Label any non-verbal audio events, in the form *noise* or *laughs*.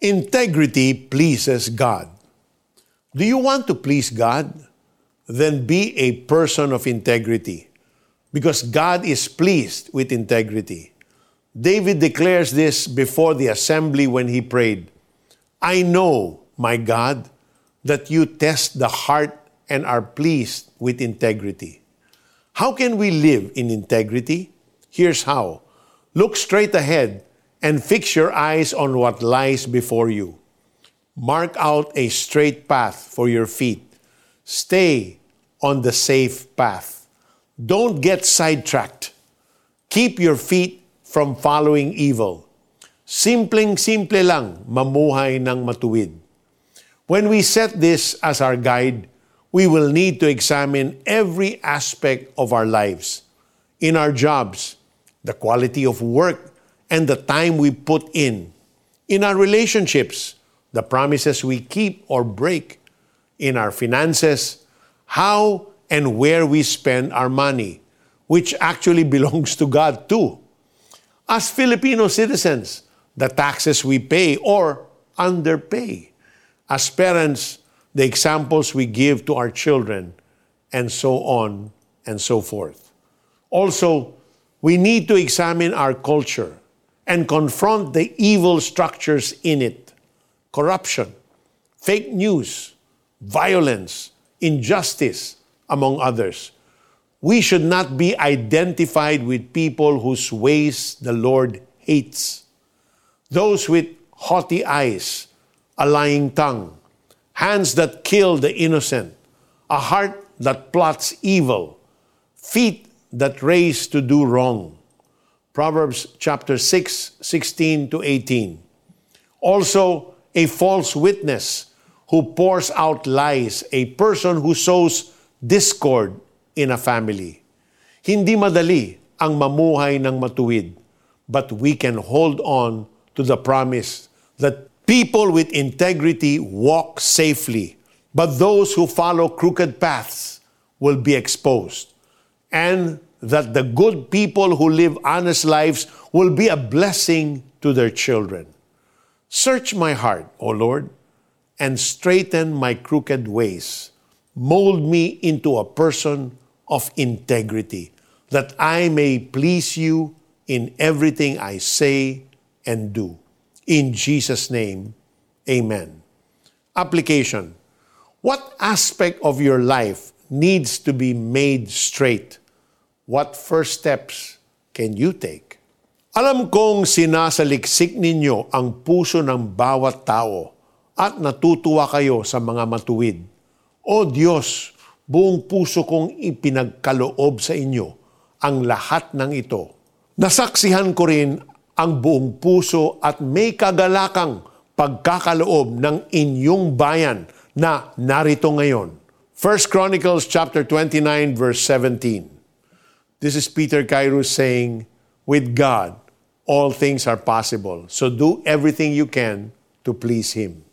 Integrity pleases God. Do you want to please God? Then be a person of integrity because God is pleased with integrity. David declares this before the assembly when he prayed I know, my God, that you test the heart and are pleased with integrity. How can we live in integrity? Here's how look straight ahead and fix your eyes on what lies before you. Mark out a straight path for your feet. Stay on the safe path. Don't get sidetracked. Keep your feet from following evil. Simpleng simple lang mamuhay ng matuwid. When we set this as our guide, we will need to examine every aspect of our lives. In our jobs, the quality of work and the time we put in. In our relationships, the promises we keep or break. In our finances, how and where we spend our money, which actually *laughs* belongs to God too. As Filipino citizens, the taxes we pay or underpay. As parents, the examples we give to our children, and so on and so forth. Also, we need to examine our culture and confront the evil structures in it corruption, fake news, violence, injustice, among others. We should not be identified with people whose ways the Lord hates. Those with haughty eyes, a lying tongue, hands that kill the innocent, a heart that plots evil, feet that race to do wrong Proverbs chapter 6, 16 to 18. Also, a false witness who pours out lies, a person who sows discord in a family. Hindi madali ang mamuhay ng matuwid, but we can hold on to the promise that people with integrity walk safely, but those who follow crooked paths will be exposed. And that the good people who live honest lives will be a blessing to their children. Search my heart, O Lord, and straighten my crooked ways. Mold me into a person of integrity, that I may please you in everything I say and do. In Jesus' name, amen. Application What aspect of your life needs to be made straight? What first steps can you take? Alam kong sinasaliksik ninyo ang puso ng bawat tao at natutuwa kayo sa mga matuwid. O Diyos, buong puso kong ipinagkaloob sa inyo ang lahat ng ito. Nasaksihan ko rin ang buong puso at may kagalakang pagkakaloob ng inyong bayan na narito ngayon. 1 Chronicles chapter 29 verse 17. This is Peter Kairos saying, with God, all things are possible. So do everything you can to please Him.